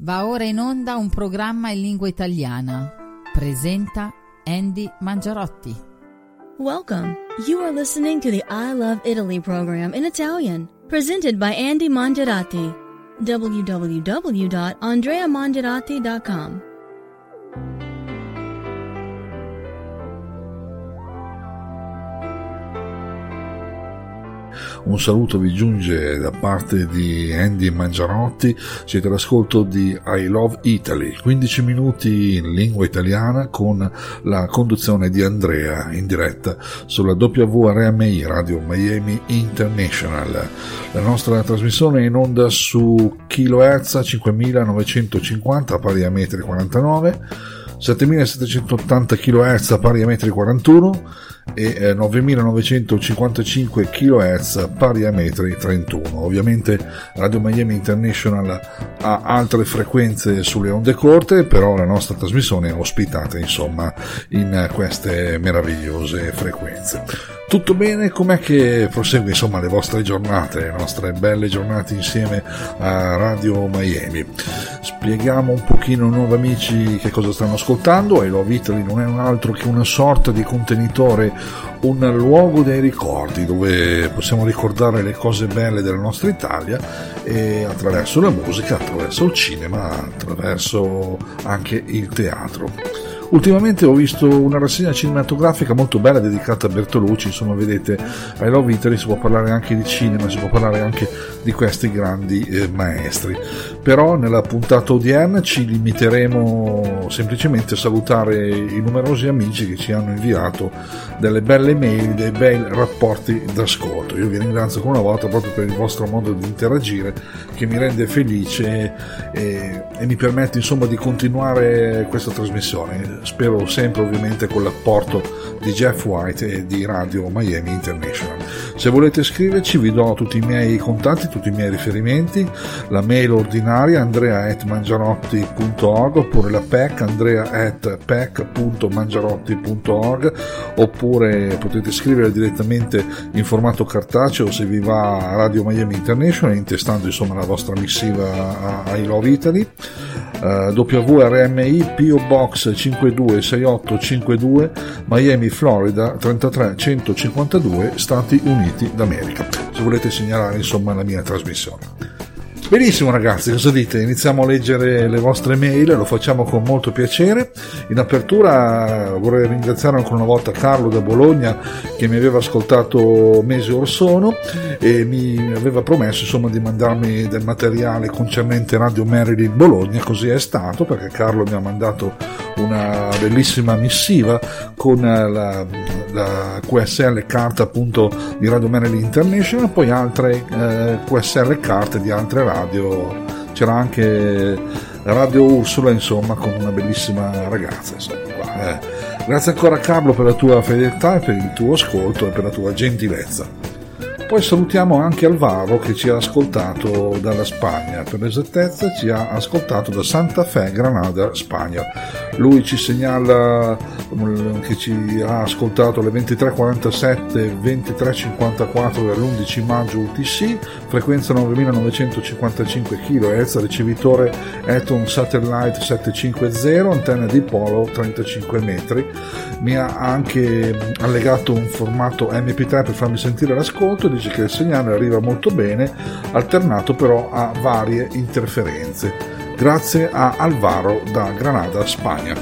Va ora in onda un programma in lingua italiana. Presenta Andy Mangiarotti. Welcome. You are listening to the I Love Italy program in Italian, presented by Andy Mangiarotti. www.andreamangiarotti.com. Un saluto vi giunge da parte di Andy Mangiarotti, siete all'ascolto di I Love Italy, 15 minuti in lingua italiana con la conduzione di Andrea in diretta sulla WRMI Radio Miami International. La nostra trasmissione è in onda su kHz 5950 pari a metri 49, 7780 kHz pari a metri 41 e 9955 eh, kHz pari a metri 31. Ovviamente Radio Miami International ha altre frequenze sulle onde corte, però la nostra trasmissione è ospitata insomma in queste meravigliose frequenze. Tutto bene? Com'è che prosegue insomma le vostre giornate, le nostre belle giornate insieme a Radio Miami? Spieghiamo un pochino nuovi amici che cosa stanno ascoltando. I Love Italy non è un altro che una sorta di contenitore, un luogo dei ricordi dove possiamo ricordare le cose belle della nostra Italia attraverso la musica, attraverso il cinema, attraverso anche il teatro. Ultimamente ho visto una rassegna cinematografica molto bella dedicata a Bertolucci, insomma vedete, ai Love Italy si può parlare anche di cinema, si può parlare anche di questi grandi eh, maestri. Però nella puntata odierna ci limiteremo semplicemente a salutare i numerosi amici che ci hanno inviato delle belle mail, dei bei rapporti d'ascolto. Io vi ringrazio ancora una volta proprio per il vostro modo di interagire che mi rende felice e, e mi permette insomma di continuare questa trasmissione spero sempre ovviamente con l'apporto di Jeff White e di Radio Miami International. Se volete scriverci vi do tutti i miei contatti, tutti i miei riferimenti, la mail ordinaria andrea.mangiarotti.org oppure la PEC andrea.pec.mangiarotti.org oppure potete scrivere direttamente in formato cartaceo se vi va a Radio Miami International intestando insomma la vostra missiva a I Love Italy uh, WRMI PO Box 526852 Miami Florida 33 152 Stati Uniti d'America. Se volete segnalare insomma la mia trasmissione Benissimo ragazzi, cosa dite? Iniziamo a leggere le vostre mail, lo facciamo con molto piacere. In apertura vorrei ringraziare ancora una volta Carlo da Bologna che mi aveva ascoltato mesi or sono e mi aveva promesso insomma di mandarmi del materiale concernente Radio Maryland Bologna, così è stato perché Carlo mi ha mandato una bellissima missiva con la, la QSL carta appunto di Radio Maryland International, poi altre eh, QSL carte di altre radio radio, c'era anche Radio Ursula, insomma, con una bellissima ragazza. Insomma, eh. Grazie ancora Carlo per la tua fedeltà, per il tuo ascolto e per la tua gentilezza. Poi salutiamo anche Alvaro che ci ha ascoltato dalla Spagna, per l'esattezza ci ha ascoltato da Santa Fe, Granada, Spagna. Lui ci segnala mm, che ci ha ascoltato alle 23.47 23.54 dell'11 maggio UTC, frequenza 9955 kHz, ricevitore Eton Satellite 750, antenna di polo 35 metri. Mi ha anche allegato un formato MP3 per farmi sentire l'ascolto dice che il segnale arriva molto bene, alternato però a varie interferenze. Grazie a Alvaro da Granada, Spagna.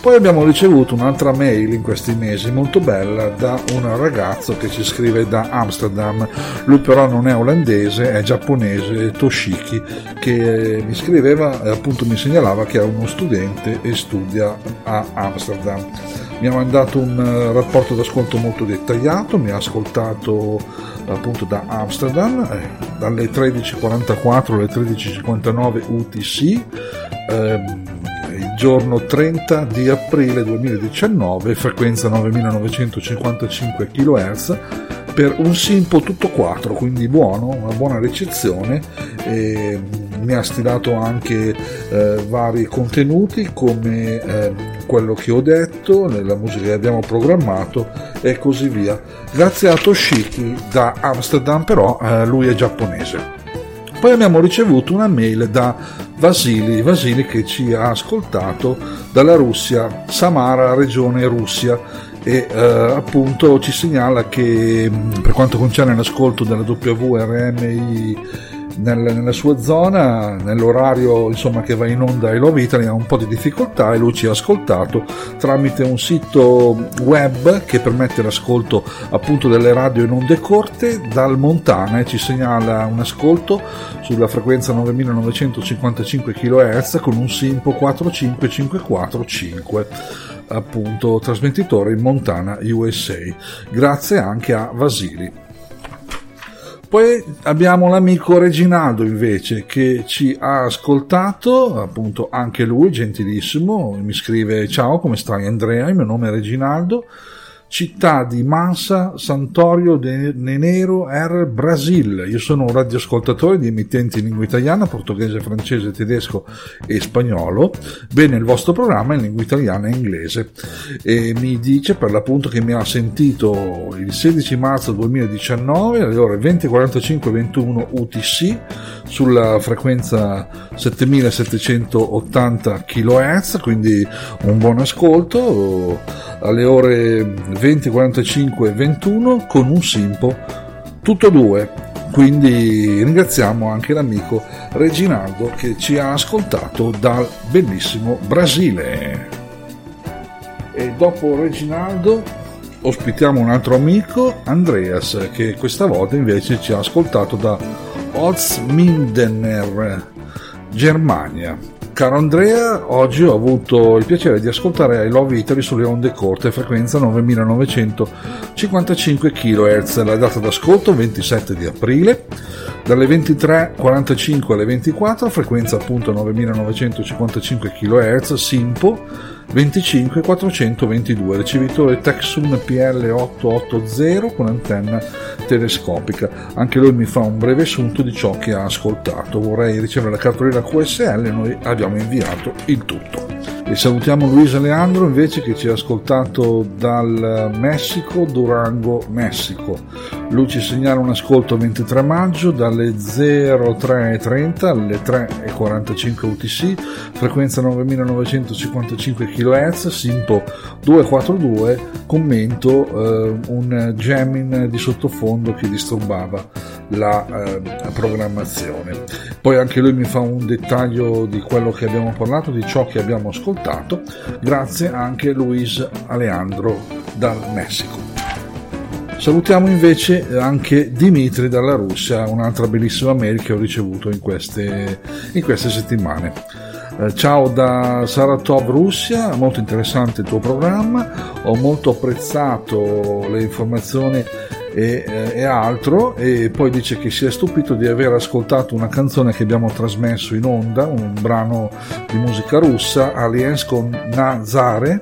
Poi abbiamo ricevuto un'altra mail in questi mesi molto bella da un ragazzo che ci scrive da Amsterdam. Lui però non è olandese, è giapponese, Toshiki, che mi scriveva e appunto mi segnalava che è uno studente e studia a Amsterdam mi ha mandato un eh, rapporto d'ascolto molto dettagliato, mi ha ascoltato appunto da Amsterdam eh, dalle 13.44 alle 13.59 UTC eh, il giorno 30 di aprile 2019 frequenza 9955 kHz per un Simpo tutto 4 quindi buono, una buona ricezione e mi ha stilato anche eh, vari contenuti come eh, quello che ho detto, nella musica che abbiamo programmato e così via. Grazie a Toshiki da Amsterdam, però eh, lui è giapponese. Poi abbiamo ricevuto una mail da Vasili, Vasili che ci ha ascoltato dalla Russia, Samara, regione Russia e eh, appunto ci segnala che per quanto concerne l'ascolto della WRMI nel, nella sua zona, nell'orario insomma, che va in onda ai Love Italy ha un po' di difficoltà e lui ci ha ascoltato tramite un sito web che permette l'ascolto appunto delle radio in onde corte dal Montana e ci segnala un ascolto sulla frequenza 9955 kHz con un Simpo 45545 appunto trasmettitore in Montana USA grazie anche a Vasili poi abbiamo l'amico Reginaldo invece che ci ha ascoltato, appunto anche lui, gentilissimo, mi scrive ciao come stai Andrea, il mio nome è Reginaldo città di Mansa Santorio de Nenero R Brasil. Io sono un radioascoltatore di emittenti in lingua italiana, portoghese, francese, tedesco e spagnolo. Bene, il vostro programma è in lingua italiana e inglese. E mi dice per l'appunto che mi ha sentito il 16 marzo 2019 alle ore 20.45-21 UTC sulla frequenza 7780 kHz, quindi un buon ascolto alle ore 20.45 e 21 con un simpo tutto due. Quindi ringraziamo anche l'amico Reginaldo che ci ha ascoltato dal bellissimo Brasile. E dopo Reginaldo ospitiamo un altro amico Andreas che questa volta invece ci ha ascoltato da Holzmindener Germania Caro Andrea, oggi ho avuto il piacere di ascoltare I Love Italy sulle onde corte, frequenza 9955 kHz. La data d'ascolto 27 di aprile, dalle 23.45 alle 24, frequenza appunto 9955 kHz, Simpo 25 422 ricevitore Texum PL880 con antenna telescopica. Anche lui mi fa un breve assunto di ciò che ha ascoltato. Vorrei ricevere la cartolina QSL e noi abbiamo inviato il tutto e salutiamo Luisa Leandro invece che ci ha ascoltato dal Messico, Durango, Messico. Lui ci segnala un ascolto il 23 maggio dalle 03.30 alle 3.45 UTC, frequenza 9955 kHz, Simpo 242, commento eh, un jamming di sottofondo che disturbava la eh, programmazione. Poi anche lui mi fa un dettaglio di quello che abbiamo parlato, di ciò che abbiamo ascoltato grazie anche Luis Alejandro dal Messico. Salutiamo invece anche Dimitri dalla Russia, un'altra bellissima mail che ho ricevuto in queste, in queste settimane. Eh, ciao da Saratov Russia, molto interessante il tuo programma, ho molto apprezzato le informazioni e, eh, e, altro e poi dice che si è stupito di aver ascoltato una canzone che abbiamo trasmesso in onda, un brano di musica russa, Aliens con Nazare.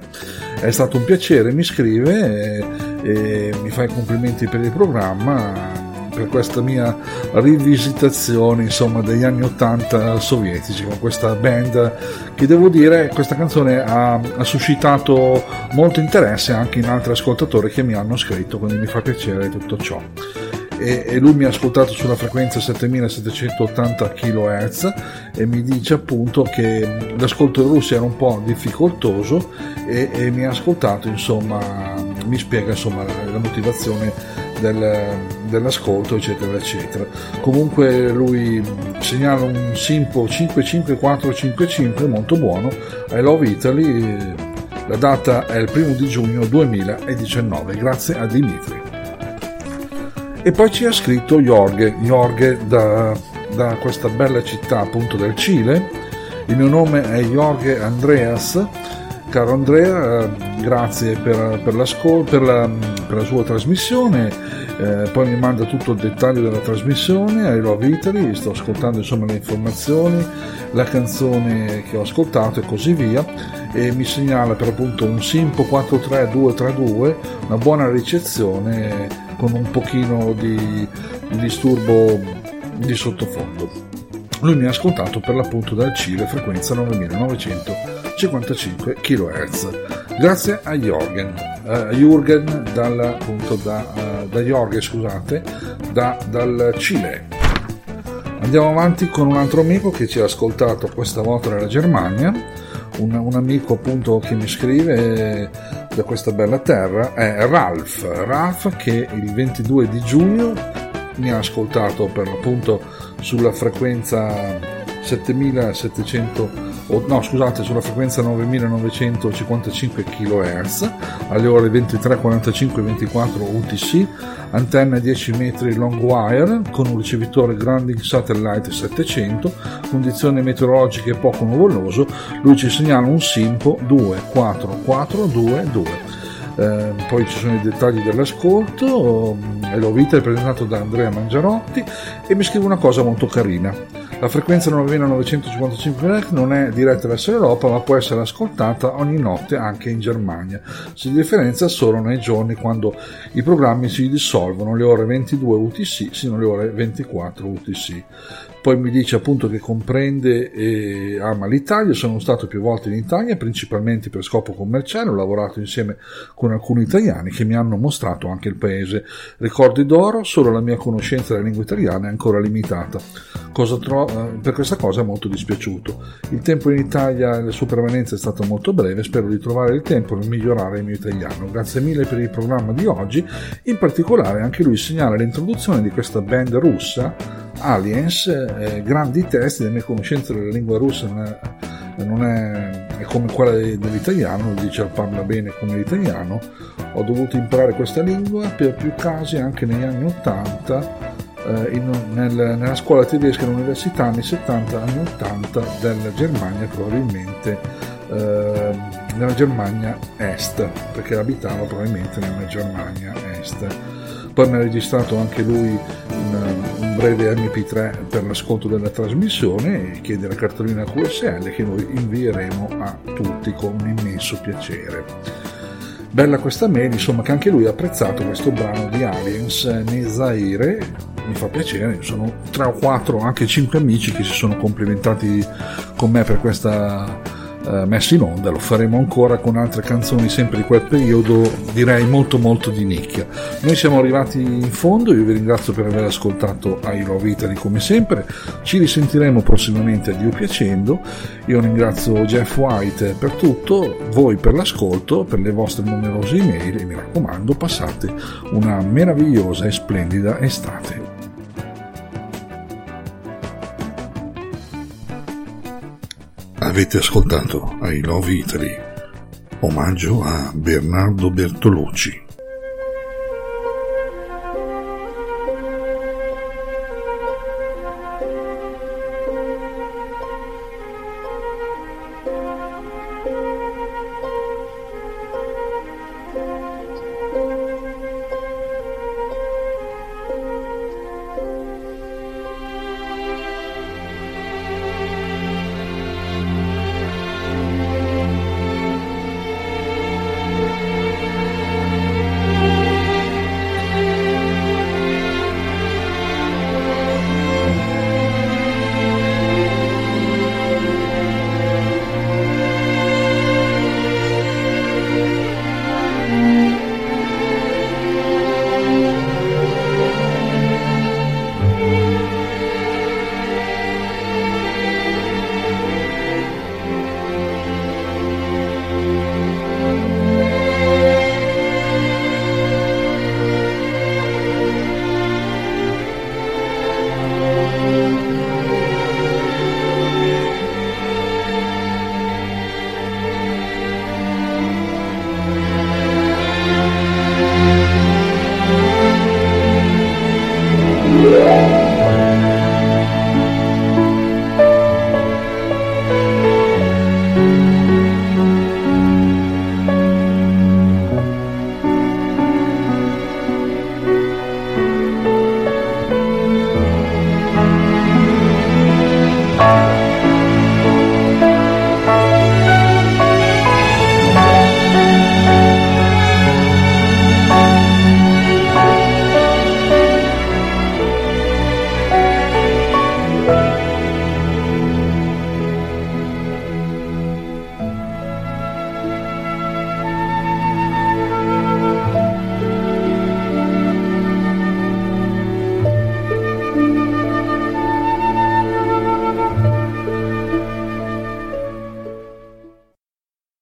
È stato un piacere, mi scrive e, e mi fa i complimenti per il programma per questa mia rivisitazione insomma degli anni 80 sovietici con questa band che devo dire questa canzone ha, ha suscitato molto interesse anche in altri ascoltatori che mi hanno scritto quindi mi fa piacere tutto ciò. E, lui mi ha ascoltato sulla frequenza 7780 kHz e mi dice appunto che l'ascolto in Russia era un po' difficoltoso e, e mi ha ascoltato insomma mi spiega insomma la motivazione del, dell'ascolto eccetera eccetera. Comunque lui segnala un Simpo 55455 molto buono I Love Italy la data è il primo di giugno 2019 grazie a Dimitri. E poi ci ha scritto Jorge Jorge da, da questa bella città appunto del Cile. Il mio nome è Jorge Andreas. Caro Andrea, eh, grazie per, per, per, la, per la sua trasmissione, eh, poi mi manda tutto il dettaglio della trasmissione, I Love Italy, sto ascoltando insomma le informazioni, la canzone che ho ascoltato e così via e mi segnala per appunto un Simpo 43232, una buona ricezione con un pochino di, di disturbo di sottofondo. Lui mi ha ascoltato per l'appunto dal Cile, frequenza 9955 kHz. Grazie a Jorgen, uh, Jürgen dal, appunto da, uh, da Jorge, scusate, da, dal Cile. Andiamo avanti con un altro amico che ci ha ascoltato questa volta dalla Germania, un, un amico appunto che mi scrive da questa bella terra è Ralph, Ralph che il 22 di giugno mi ha ascoltato per l'appunto sulla frequenza 7700 no scusate sulla frequenza 9955 kHz alle ore 23.45 24 UTC antenna 10 metri long wire con un ricevitore Grounding Satellite 700 condizioni meteorologiche poco nuvoloso lui ci segnala un SIMPO 24422 eh, poi ci sono i dettagli dell'ascolto e l'ho vita è presentato da Andrea Mangiarotti e mi scrive una cosa molto carina la frequenza 9955 Hz non è diretta verso l'Europa ma può essere ascoltata ogni notte anche in Germania. Si differenzia solo nei giorni quando i programmi si dissolvono, le ore 22 UTC sino alle ore 24 UTC poi mi dice appunto che comprende e ama l'Italia, sono stato più volte in Italia, principalmente per scopo commerciale, ho lavorato insieme con alcuni italiani che mi hanno mostrato anche il paese. Ricordi d'oro, solo la mia conoscenza della lingua italiana è ancora limitata. Tro- eh, per questa cosa è molto dispiaciuto. Il tempo in Italia e la sua permanenza è stata molto breve, spero di trovare il tempo per migliorare il mio italiano. Grazie mille per il programma di oggi, in particolare anche lui segnala l'introduzione di questa band russa Aliens, eh, grandi testi, la mia conoscenza della lingua russa non è, non è, è come quella dell'italiano, dice parla bene come l'italiano, ho dovuto imparare questa lingua per più casi anche negli anni 80 eh, in, nel, nella scuola tedesca all'università anni 70 anni 80 della Germania probabilmente eh, nella Germania Est perché abitava probabilmente nella Germania Est. Poi mi ha registrato anche lui un, un breve MP3 per l'ascolto della trasmissione e chiede la cartolina QSL che noi invieremo a tutti con un immenso piacere. Bella questa mail, insomma, che anche lui ha apprezzato questo brano di Aliens Nezaire. Mi fa piacere, sono tre o quattro, anche cinque amici che si sono complimentati con me per questa eh, messo in onda, lo faremo ancora con altre canzoni sempre di quel periodo, direi molto molto di nicchia. Noi siamo arrivati in fondo, io vi ringrazio per aver ascoltato I Love Italy come sempre, ci risentiremo prossimamente a Dio piacendo, io ringrazio Jeff White per tutto, voi per l'ascolto, per le vostre numerose email e mi raccomando passate una meravigliosa e splendida estate. Avete ascoltato I Love Italy, omaggio a Bernardo Bertolucci.